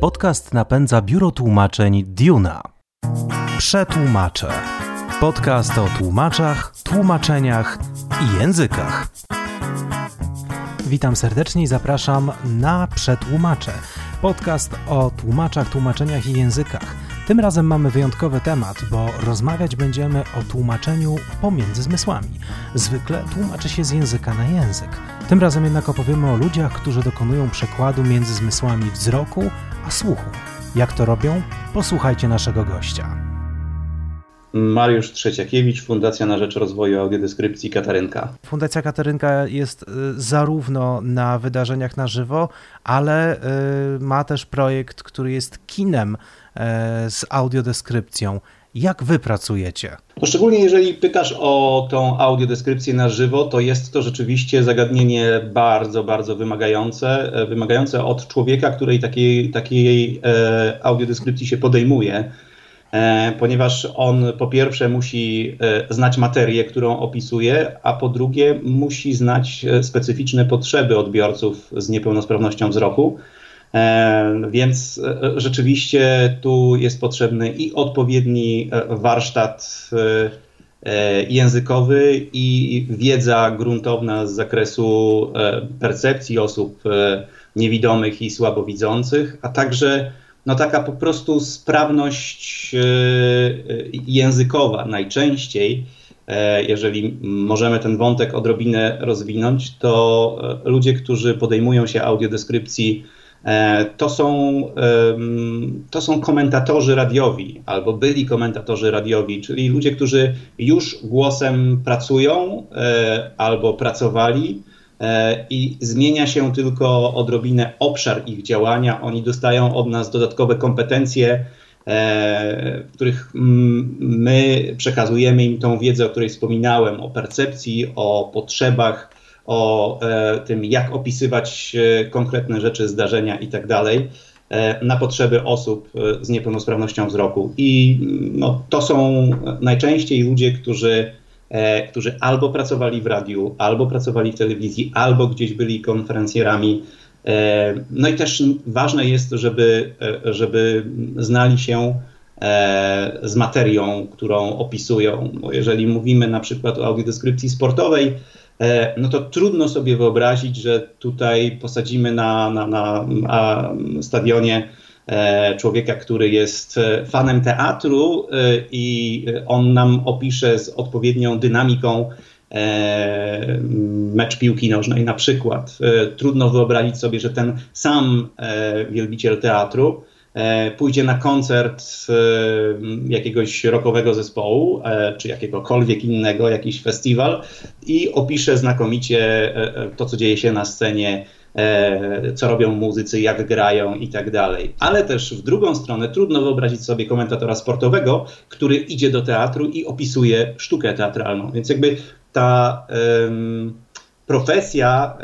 Podcast napędza biuro tłumaczeń Duna. Przetłumaczę. Podcast o tłumaczach, tłumaczeniach i językach. Witam serdecznie i zapraszam na Przetłumaczę. Podcast o tłumaczach, tłumaczeniach i językach. Tym razem mamy wyjątkowy temat, bo rozmawiać będziemy o tłumaczeniu pomiędzy zmysłami. Zwykle tłumaczy się z języka na język. Tym razem jednak opowiemy o ludziach, którzy dokonują przekładu między zmysłami wzroku a słuchu. Jak to robią? Posłuchajcie naszego gościa. Mariusz Trzeciakiewicz, Fundacja na Rzecz Rozwoju Audiodeskrypcji Katarynka. Fundacja Katarynka jest y, zarówno na wydarzeniach na żywo, ale y, ma też projekt, który jest kinem y, z audiodeskrypcją. Jak wy pracujecie? No szczególnie jeżeli pytasz o tą audiodeskrypcję na żywo, to jest to rzeczywiście zagadnienie bardzo, bardzo wymagające, e, wymagające od człowieka, której takiej, takiej e, audiodeskrypcji się podejmuje, ponieważ on po pierwsze musi znać materię, którą opisuje, a po drugie musi znać specyficzne potrzeby odbiorców z niepełnosprawnością wzroku. E, więc e, rzeczywiście tu jest potrzebny i odpowiedni e, warsztat językowy i wiedza gruntowna z zakresu percepcji osób niewidomych i słabowidzących, a także no taka po prostu sprawność językowa najczęściej. Jeżeli możemy ten wątek odrobinę rozwinąć, to ludzie, którzy podejmują się audiodeskrypcji E, to są, to są komentatorzy radiowi albo byli komentatorzy radiowi, czyli ludzie, którzy już głosem pracują e, albo pracowali e, i zmienia się tylko odrobinę obszar ich działania. Oni dostają od nas dodatkowe kompetencje, w których my przekazujemy im tą wiedzę, o której wspominałem, o percepcji, o potrzebach o e, tym, jak opisywać e, konkretne rzeczy, zdarzenia itd. Tak e, na potrzeby osób z niepełnosprawnością wzroku. I no, to są najczęściej ludzie, którzy, którzy albo pracowali w radiu, albo pracowali w telewizji, albo gdzieś byli konferencjerami. No i też ważne jest, żeby, żeby znali się z materią, którą opisują. Bo jeżeli mówimy na przykład o audiodeskrypcji sportowej, E, no to trudno sobie wyobrazić, że tutaj posadzimy na, na, na stadionie e, człowieka, który jest e, fanem teatru i on nam opisze z odpowiednią dynamiką mecz piłki nożnej na przykład. Trudno wyobrazić sobie, że ten sam wielbiciel teatru E, pójdzie na koncert e, jakiegoś rockowego zespołu, e, czy jakiegokolwiek innego, jakiś festiwal i opisze znakomicie to, co dzieje się na scenie, co robią muzycy, jak grają i tak dalej. Ale też w drugą stronę trudno wyobrazić sobie komentatora sportowego, który idzie do teatru i opisuje sztukę teatralną. Więc jakby ta um, profesja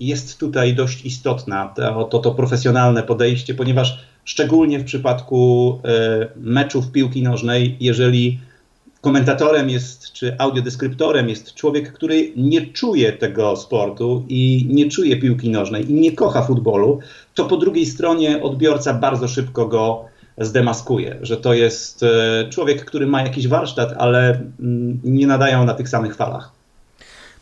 jest tutaj dość istotna, to, to, to profesjonalne podejście, ponieważ szczególnie w przypadku e, meczów piłki nożnej, jeżeli komentatorem jest, czy audiodeskryptorem jest człowiek, który nie czuje tego sportu i nie czuje piłki nożnej i nie kocha futbolu, to po drugiej stronie odbiorca bardzo szybko go zdemaskuje, że to jest e, człowiek, który ma jakiś warsztat, ale mm, nie nadają na tych samych falach.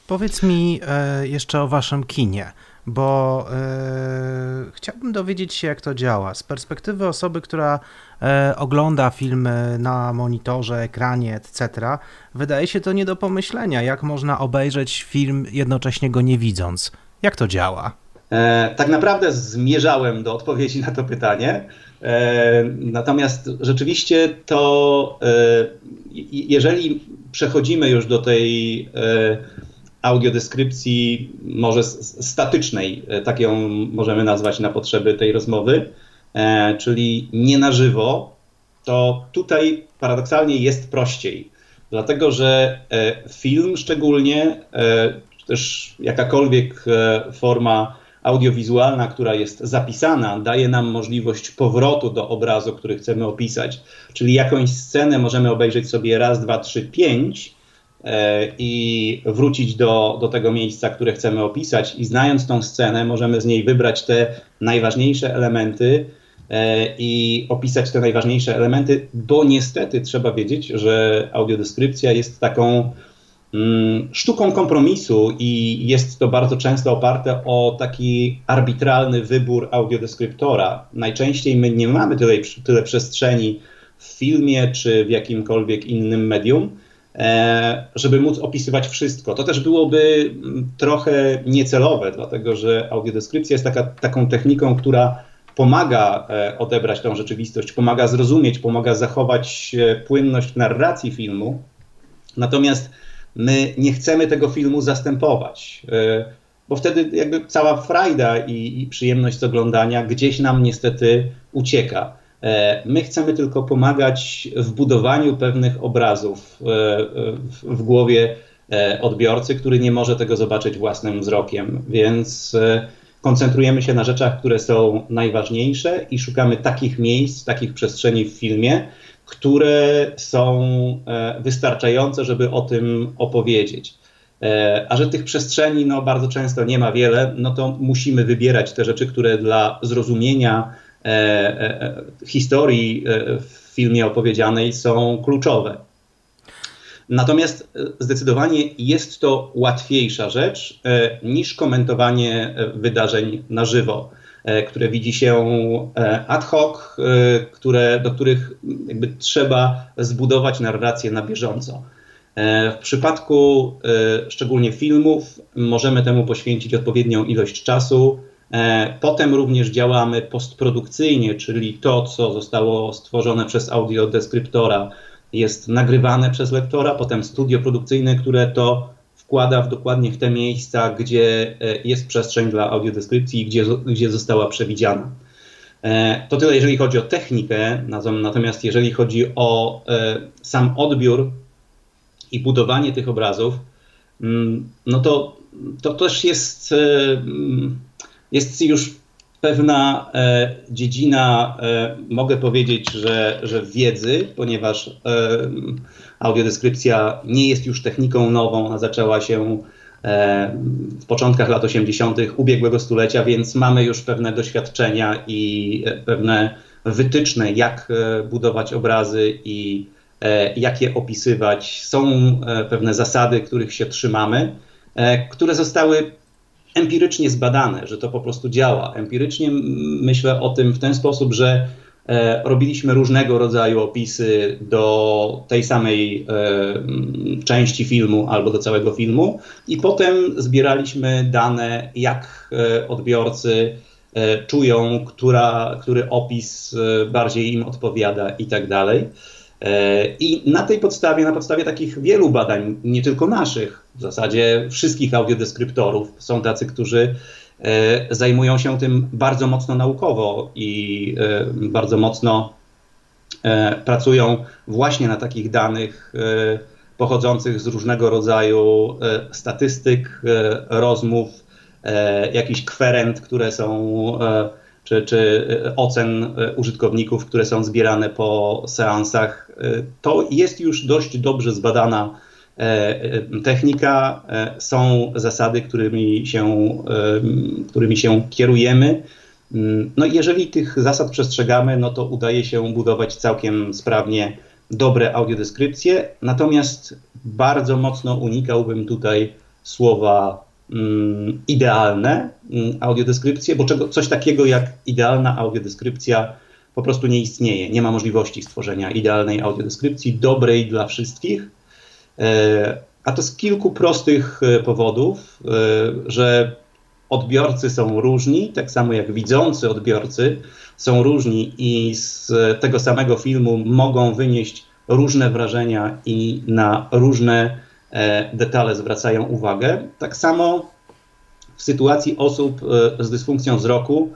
Powiedz mi e, jeszcze o waszym kinie bo e, chciałbym dowiedzieć się, jak to działa. Z perspektywy osoby, która e, ogląda filmy na monitorze, ekranie, etc., wydaje się to nie do pomyślenia, jak można obejrzeć film jednocześnie go nie widząc. Jak to działa? E, tak naprawdę zmierzałem do odpowiedzi na to pytanie. E, natomiast rzeczywiście to, e, jeżeli przechodzimy już do tej audiodeskrypcji może statycznej, e, tak ją możemy nazwać na potrzeby tej rozmowy, e, czyli nie na żywo, to tutaj paradoksalnie jest prościej. Dlatego, że e, film szczególnie, czy też jakakolwiek forma audiowizualna, która jest zapisana, daje nam możliwość powrotu do obrazu, który chcemy opisać. Czyli jakąś scenę możemy obejrzeć sobie raz, dwa, trzy, pięć, i wrócić do, do tego miejsca, które chcemy opisać, i znając tą scenę, możemy z niej wybrać te najważniejsze elementy i opisać te najważniejsze elementy, bo niestety trzeba wiedzieć, że audiodeskrypcja jest taką Mm, sztuką kompromisu i jest to bardzo często oparte o taki arbitralny wybór audiodeskryptora. Najczęściej my nie mamy tyle, tyle przestrzeni w filmie czy w jakimkolwiek innym medium, e, żeby móc opisywać wszystko. To też byłoby mm, trochę niecelowe, dlatego że audiodeskrypcja jest taka, taką techniką, która pomaga e, odebrać tą rzeczywistość, pomaga zrozumieć, pomaga zachować e, płynność narracji filmu. Natomiast My nie chcemy tego filmu zastępować, e, bo wtedy jakby cała frajda i, i przyjemność z oglądania gdzieś nam niestety ucieka. E, my chcemy tylko pomagać w budowaniu pewnych obrazów e, w głowie odbiorcy, który nie może tego zobaczyć własnym wzrokiem, więc koncentrujemy się na rzeczach, które są najważniejsze i szukamy takich miejsc, takich przestrzeni w filmie, które są e, wystarczające, żeby o tym opowiedzieć. E, a że tych przestrzeni no, bardzo często nie ma wiele, no to musimy wybierać te rzeczy, które dla zrozumienia e, historii w filmie opowiedzianej są kluczowe. Natomiast zdecydowanie jest to łatwiejsza rzecz niż komentowanie wydarzeń na żywo. E, które widzi się e, ad hoc, e, które, do których trzeba zbudować narrację na bieżąco. W przypadku szczególnie filmów możemy temu poświęcić odpowiednią ilość czasu. Potem również działamy postprodukcyjnie, czyli to, co zostało stworzone przez audiodeskryptora, jest nagrywane przez lektora, potem studio produkcyjne, które to wkłada w dokładnie w te miejsca, gdzie e, jest przestrzeń dla audiodeskrypcji, gdzie, gdzie została przewidziana. E, to tyle, jeżeli chodzi o technikę, natomiast jeżeli chodzi o e, sam odbiór i budowanie tych obrazów, mm, no to, to też jest, mm, jest już pewna dziedzina, mogę powiedzieć, że, że wiedzy, ponieważ audiodeskrypcja nie jest już techniką nową, ona zaczęła się e, w początkach lat 80. ubiegłego stulecia, więc mamy już pewne doświadczenia i e, pewne wytyczne, jak e, budować obrazy i jak je opisywać. Są pewne zasady, których się trzymamy, które zostały empirycznie zbadane, że to po prostu działa. Empirycznie myślę o tym w ten sposób, że E, robiliśmy różnego rodzaju opisy do tej samej e, części filmu albo do całego filmu i potem zbieraliśmy dane, jak e, odbiorcy czują, która, który opis bardziej im odpowiada i tak dalej. I na tej podstawie, na podstawie takich wielu badań, nie tylko naszych, w zasadzie wszystkich audiodeskryptorów, są tacy, którzy E, zajmują się tym bardzo mocno naukowo i e, bardzo mocno e, pracują właśnie na takich danych pochodzących z różnego rodzaju statystyk, rozmów, jakichś kwerent, które są, czy, czy ocen użytkowników, które są zbierane po seansach. To jest już dość dobrze zbadana E, e, technika, e, są zasady, którymi się, którymi się kierujemy. Mm, no jeżeli tych zasad przestrzegamy, no to udaje się budować całkiem sprawnie dobre audiodeskrypcje, natomiast bardzo mocno unikałbym tutaj słowa idealne mm, audiodeskrypcje, bo czego, coś takiego jak idealna audiodeskrypcja po prostu nie istnieje. Nie ma możliwości stworzenia idealnej audiodeskrypcji, dobrej dla wszystkich, E, a to z kilku prostych e, powodów, e, że odbiorcy są różni, tak samo jak widzący odbiorcy są różni i z tego samego filmu mogą wynieść różne wrażenia i na różne detale zwracają uwagę. Tak samo w sytuacji osób z dysfunkcją wzroku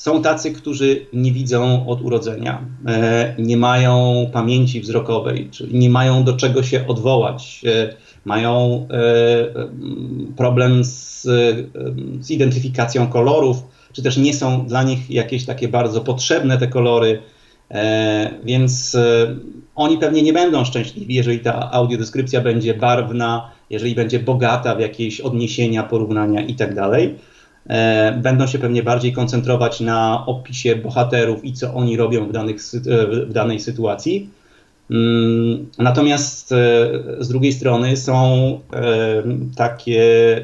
są tacy, którzy nie widzą od urodzenia, e, nie mają pamięci wzrokowej, czyli nie mają do czego się odwołać, e, mają e, problem z, z identyfikacją kolorów, czy też nie są dla nich jakieś takie bardzo potrzebne te kolory. Więc oni pewnie nie będą szczęśliwi, jeżeli ta audiodeskrypcja będzie barwna, jeżeli będzie bogata w jakieś odniesienia, porównania itd. Tak będą się pewnie bardziej koncentrować na opisie bohaterów i co oni robią w, danych, w danej sytuacji. Mm, natomiast e, z drugiej strony są e, takie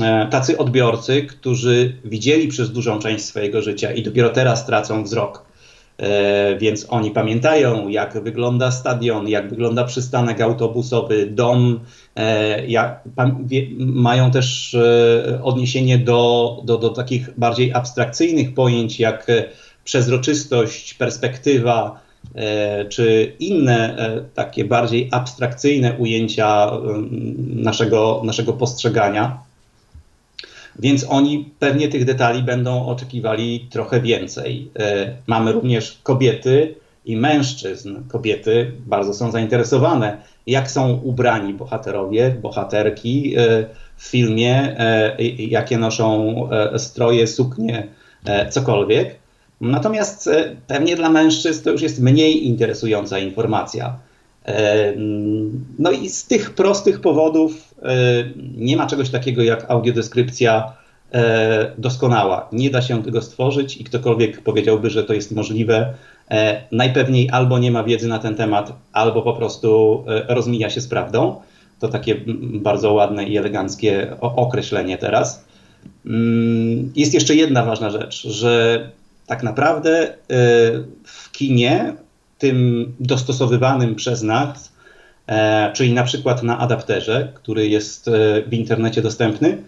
e, tacy odbiorcy, którzy widzieli przez dużą część swojego życia i dopiero teraz tracą wzrok. Więc oni pamiętają, jak wygląda stadion, jak wygląda przystanek autobusowy, dom. Jak, mają też odniesienie do, do, do takich bardziej abstrakcyjnych pojęć, jak przezroczystość, perspektywa, E, czy inne e, takie bardziej abstrakcyjne ujęcia naszego, naszego postrzegania. Więc oni pewnie tych detali będą oczekiwali trochę więcej. E, mamy również kobiety i mężczyzn. Kobiety bardzo są zainteresowane, jak są ubrani bohaterowie, bohaterki w filmie, jakie noszą stroje, suknie, cokolwiek. Natomiast e, pewnie dla mężczyzn to już jest mniej interesująca informacja. E, no i z tych prostych powodów e, nie ma czegoś takiego jak audiodeskrypcja doskonała. Nie da się tego stworzyć i ktokolwiek powiedziałby, że to jest możliwe, najpewniej albo nie ma wiedzy na ten temat, albo po prostu rozmija się z prawdą. To takie bardzo ładne i eleganckie określenie teraz. Mm, jest jeszcze jedna ważna rzecz, że tak naprawdę w kinie, tym dostosowywanym przez nas, e, czyli na przykład na adapterze, który jest e, w internecie dostępny,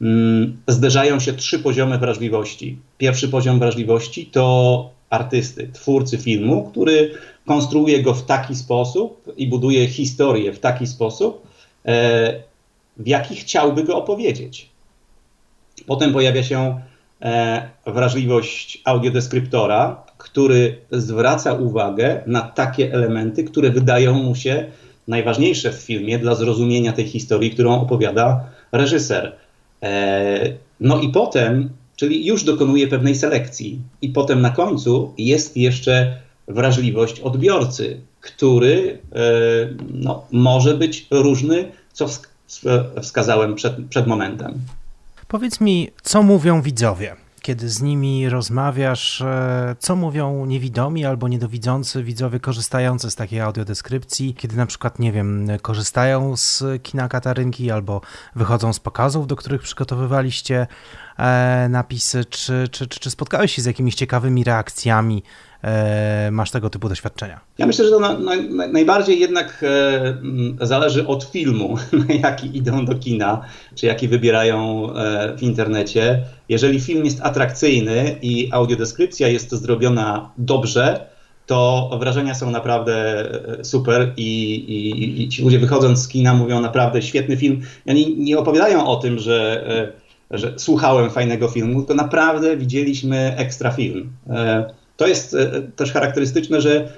mm, zderzają się trzy poziomy wrażliwości. Pierwszy poziom wrażliwości to artysty, twórcy filmu, który konstruuje go w taki sposób i buduje historię w taki sposób, e, w jaki chciałby go opowiedzieć. Potem pojawia się wrażliwość audiodeskryptora, który zwraca uwagę na takie elementy, które wydają mu się najważniejsze w filmie dla zrozumienia tej historii, którą opowiada reżyser. E, no i potem, czyli już dokonuje pewnej selekcji, i potem na końcu jest jeszcze wrażliwość odbiorcy, który e, no, może być różny, co wskazałem przed, przed momentem. Powiedz mi, co mówią widzowie? Kiedy z nimi rozmawiasz, e, co mówią niewidomi albo niedowidzący widzowie korzystający z takiej audiodeskrypcji, kiedy na przykład, nie wiem, korzystają z kina Katarynki albo wychodzą z pokazów, do których przygotowywaliście e, napisy, czy, czy, czy, czy spotkałeś się z jakimiś ciekawymi reakcjami masz tego typu doświadczenia? Ja myślę, że to na, na, najbardziej jednak e, zależy od filmu, jaki idą do kina, czy jaki wybierają e, w internecie. Jeżeli film jest atrakcyjny i audiodeskrypcja jest zrobiona dobrze, to wrażenia są naprawdę e, super i, i, i ci ludzie wychodząc z kina mówią naprawdę świetny film. Oni nie opowiadają o tym, że, e, że słuchałem fajnego filmu, to naprawdę widzieliśmy ekstra film. To jest e, też charakterystyczne, że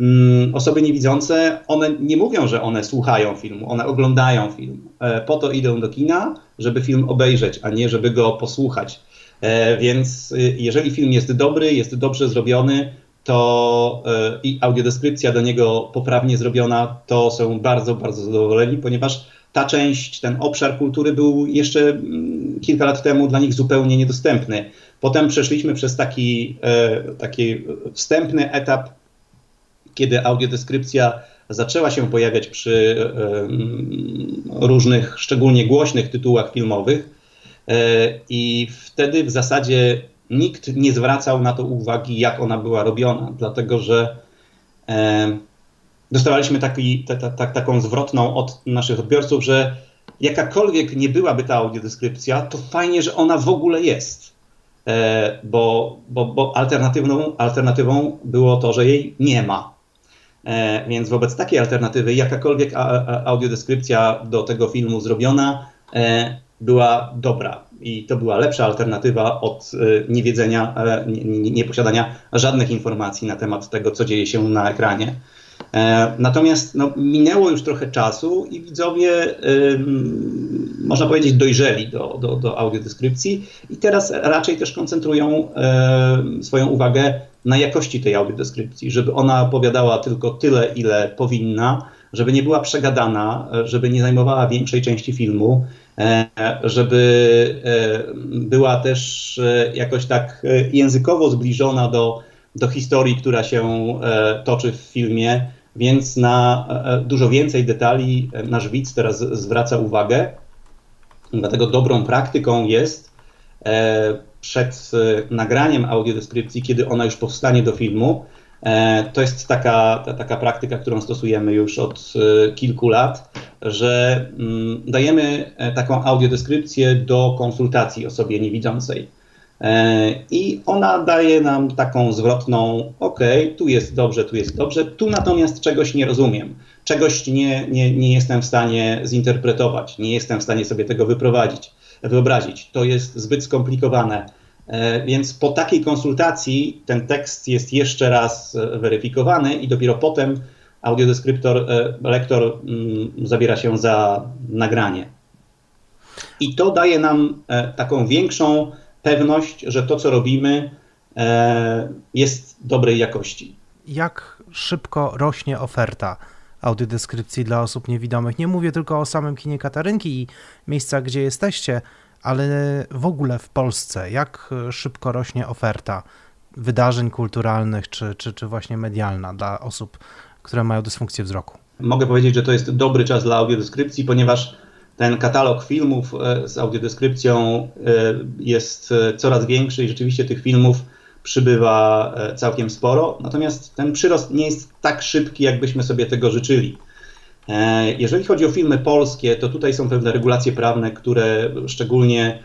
mm, osoby niewidzące, one nie mówią, że one słuchają filmu, one oglądają film. E, po to idą do kina, żeby film obejrzeć, a nie żeby go posłuchać. E, więc jeżeli film jest dobry, jest dobrze zrobiony, to i audiodeskrypcja do niego poprawnie zrobiona, to są bardzo, bardzo zadowoleni, ponieważ ta część, ten obszar kultury był jeszcze mm, kilka lat temu dla nich zupełnie niedostępny. Potem przeszliśmy przez taki, e, taki wstępny etap, kiedy audiodeskrypcja zaczęła się pojawiać przy e, różnych, szczególnie głośnych tytułach filmowych. E, I wtedy w zasadzie nikt nie zwracał na to uwagi, jak ona była robiona, dlatego że dostawaliśmy taki, ta, ta, taką zwrotną od naszych odbiorców, że jakakolwiek nie byłaby ta audiodeskrypcja, to fajnie, że ona w ogóle jest. E, bo, bo, bo alternatywną, alternatywą było to, że jej nie ma. E, więc wobec takiej alternatywy jakakolwiek audiodeskrypcia do tego filmu zrobiona e, była dobra. I to była lepsza alternatywa od niewiedzenia, nieposiadania żadnych informacji na temat tego, co dzieje się na ekranie. Natomiast no, minęło już trochę czasu i widzowie można powiedzieć, dojrzeli do, do, do audiodeskrypcji i teraz raczej też koncentrują e, swoją uwagę na jakości tej audiodeskrypcji, żeby ona opowiadała tylko tyle, ile powinna, żeby nie była przegadana, żeby nie zajmowała większej części filmu, e, żeby e, była też e, jakoś tak językowo zbliżona do, do historii, która się toczy w filmie, więc na dużo więcej detali nasz widz teraz zwraca uwagę. Dlatego dobrą praktyką jest przed nagraniem audiodeskrypcji, kiedy ona już powstanie do filmu, E, to jest taka, ta, taka praktyka, którą stosujemy już od e, kilku lat, że mm, dajemy e, taką audiodeskrypcję do konsultacji osobie niewidzącej. I ona daje nam taką zwrotną, ok, tu jest dobrze, tu jest dobrze, tu natomiast czegoś nie rozumiem, czegoś nie, nie, nie jestem w stanie zinterpretować, nie jestem w stanie sobie tego wyprowadzić, wyobrazić. To jest zbyt skomplikowane E, więc po takiej konsultacji ten tekst jest jeszcze raz e, weryfikowany i dopiero potem audiodeskryptor, e, lektor mm, zabiera się za nagranie. I to daje nam taką większą pewność, że to, co robimy, jest dobrej jakości. Jak szybko rośnie oferta audiodeskrypcji dla osób niewidomych? Nie mówię tylko o samym kinie Katarynki i miejscach, gdzie jesteście, ale w ogóle w Polsce, jak szybko rośnie oferta wydarzeń kulturalnych czy, czy, czy właśnie medialna dla osób, które mają dysfunkcję wzroku? Mogę powiedzieć, że to jest dobry czas dla audiodeskrypcji, ponieważ ten katalog filmów e, z audiodeskrypcją e, jest e, coraz większy i rzeczywiście tych filmów przybywa całkiem sporo. Natomiast ten przyrost nie jest tak szybki, jakbyśmy sobie tego życzyli. Jeżeli chodzi o filmy polskie, to tutaj są pewne regulacje prawne, które szczególnie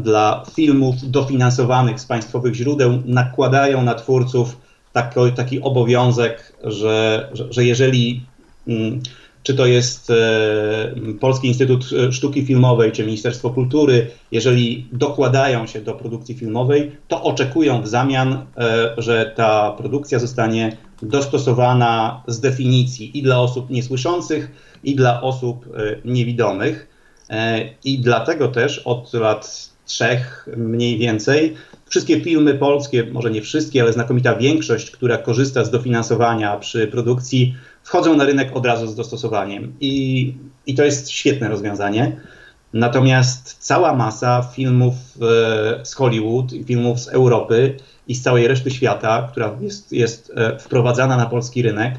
dla filmów dofinansowanych z państwowych źródeł nakładają na twórców taki, taki obowiązek, że, że, że jeżeli mm, czy to jest e, Polski Instytut Sztuki Filmowej, czy Ministerstwo Kultury, jeżeli dokładają się do produkcji filmowej, to oczekują w zamian, że ta produkcja zostanie dostosowana z definicji i dla osób niesłyszących, i dla osób e, niewidomych. E, I dlatego też od lat trzech mniej więcej wszystkie filmy polskie, może nie wszystkie, ale znakomita większość, która korzysta z dofinansowania przy produkcji, wchodzą na rynek od razu z dostosowaniem. I, i to jest świetne rozwiązanie. Natomiast cała masa filmów e, z Hollywood, filmów z Europy i z całej reszty świata, która jest, jest e, wprowadzana na polski rynek,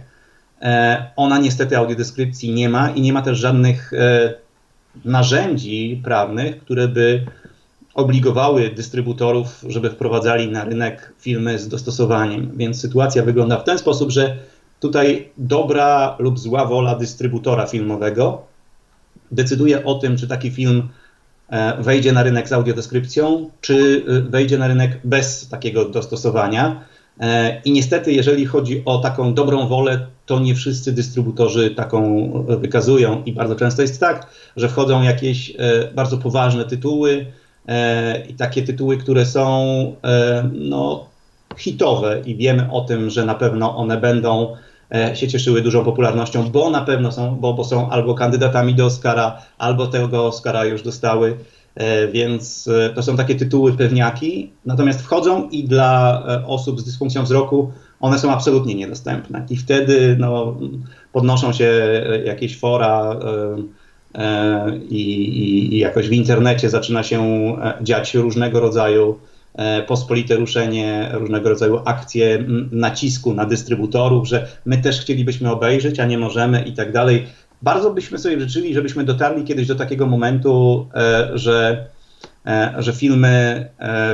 e, ona niestety audiodeskrypcji nie ma i nie ma też żadnych narzędzi prawnych, które by obligowały dystrybutorów, żeby wprowadzali na rynek filmy z dostosowaniem. Więc sytuacja wygląda w ten sposób, że tutaj dobra lub zła wola dystrybutora filmowego decyduje o tym, czy taki film e, wejdzie na rynek z audiodeskrypcją, czy e, wejdzie na rynek bez takiego dostosowania. E, I niestety, jeżeli chodzi o taką dobrą wolę, to nie wszyscy dystrybutorzy taką wykazują. I bardzo często jest tak, że wchodzą jakieś bardzo poważne tytuły i takie tytuły, które są no, hitowe i wiemy o tym, że na pewno one będą się cieszyły dużą popularnością, bo na pewno są, bo, bo są albo kandydatami do Oscara, albo tego Oscara już dostały. E, więc e, to są takie tytuły pewniaki, natomiast wchodzą i dla osób z dysfunkcją wzroku one są absolutnie niedostępne. I wtedy no, podnoszą się jakieś fora i, i, i jakoś w internecie zaczyna się dziać różnego rodzaju E, pospolite ruszenie, różnego rodzaju akcje nacisku na dystrybutorów, że my też chcielibyśmy obejrzeć, a nie możemy i tak dalej. Bardzo byśmy sobie życzyli, żebyśmy dotarli kiedyś do takiego momentu, e, że, e, że filmy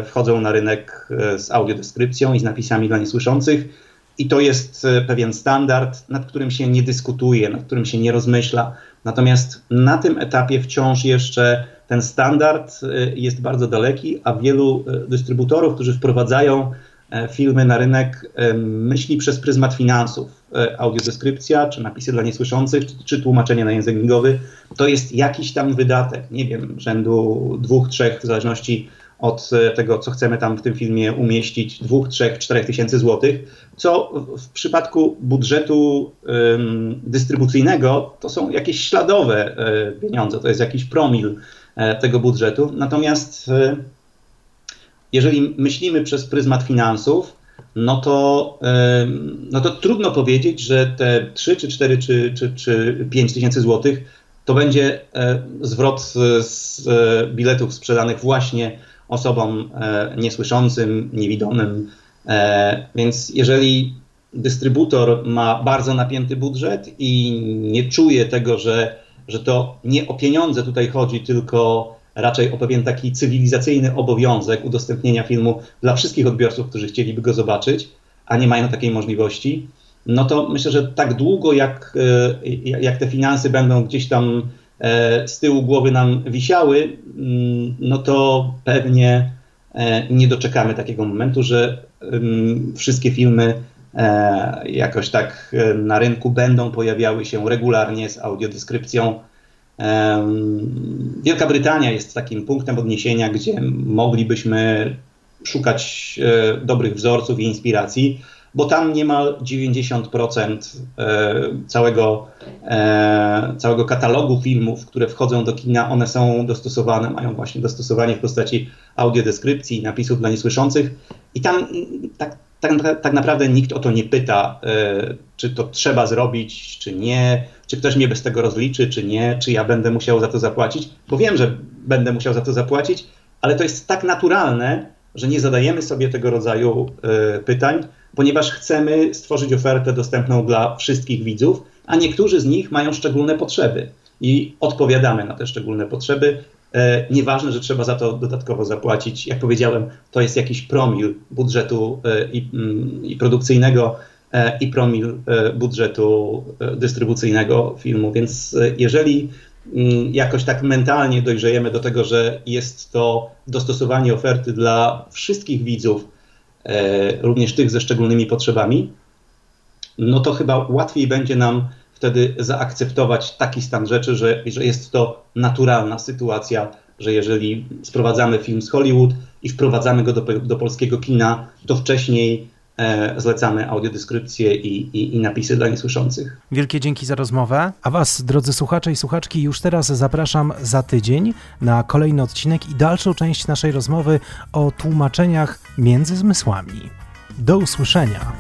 wchodzą na rynek z audiodeskrypcją i z napisami dla niesłyszących. I to jest pewien standard, nad którym się nie dyskutuje, nad którym się nie rozmyśla. Natomiast na tym etapie wciąż jeszcze ten standard y, jest bardzo daleki, a wielu y, dystrybutorów, którzy wprowadzają e, filmy na rynek, e, myśli przez pryzmat finansów. E, audiodeskrypcja, czy napisy dla niesłyszących, czy, czy tłumaczenie na język migowy, to jest jakiś tam wydatek, nie wiem, rzędu dwóch, trzech, w zależności od tego, co chcemy tam w tym filmie umieścić, dwóch, trzech, czterech tysięcy złotych, co w przypadku budżetu ym, dystrybucyjnego to są jakieś śladowe y, pieniądze, to jest jakiś promil tego budżetu. Natomiast y, jeżeli myślimy przez pryzmat finansów, no to, no to trudno powiedzieć, że te 3 czy 4 czy, czy, czy 5 tysięcy złotych to będzie zwrot z biletów sprzedanych właśnie osobom e, niesłyszącym, niewidomym. E, więc jeżeli dystrybutor ma bardzo napięty budżet i nie czuje tego, że, że to nie o pieniądze tutaj chodzi, tylko raczej o pewien taki cywilizacyjny obowiązek udostępnienia filmu dla wszystkich odbiorców, którzy chcieliby go zobaczyć, a nie mają takiej możliwości, no to myślę, że tak długo jak, e, jak te finanse będą gdzieś tam E, z tyłu głowy nam wisiały, mm, no to pewnie e, nie doczekamy takiego momentu, że wszystkie filmy jakoś tak na rynku będą pojawiały się regularnie z audiodeskrypcją. Wielka Brytania jest takim punktem odniesienia, gdzie moglibyśmy szukać dobrych wzorców i inspiracji bo tam niemal 90% e, całego, e, całego katalogu filmów, które wchodzą do kina, one są dostosowane, mają właśnie dostosowanie w postaci audiodeskrypcji, napisów dla niesłyszących i tam tak, tak, tak naprawdę nikt o to nie pyta, e, czy to trzeba zrobić, czy nie, czy ktoś mnie bez tego rozliczy, czy nie, czy ja będę musiał za to zapłacić, bo wiem, że będę musiał za to zapłacić, ale to jest tak naturalne, że nie zadajemy sobie tego rodzaju pytań, ponieważ chcemy stworzyć ofertę dostępną dla wszystkich widzów, a niektórzy z nich mają szczególne potrzeby i odpowiadamy na te szczególne potrzeby. E, nieważne, że trzeba za to dodatkowo zapłacić. Jak powiedziałem, to jest jakiś promil budżetu e, i, mm, i produkcyjnego e, i promil budżetu dystrybucyjnego filmu. Więc jeżeli mm, jakoś tak mentalnie dojrzejemy do tego, że jest to dostosowanie oferty dla wszystkich widzów, również tych ze szczególnymi potrzebami, no to chyba łatwiej będzie nam wtedy zaakceptować taki stan rzeczy, że, że jest to naturalna sytuacja, że jeżeli sprowadzamy film z Hollywood i wprowadzamy go do, do polskiego kina, to wcześniej e, zlecamy audiodeskrypcję i, i, i, napisy dla niesłyszących. Wielkie dzięki za rozmowę. A Was, drodzy słuchacze i słuchaczki, już teraz zapraszam za tydzień na kolejny odcinek i dalszą część naszej rozmowy o tłumaczeniach między zmysłami. Do usłyszenia.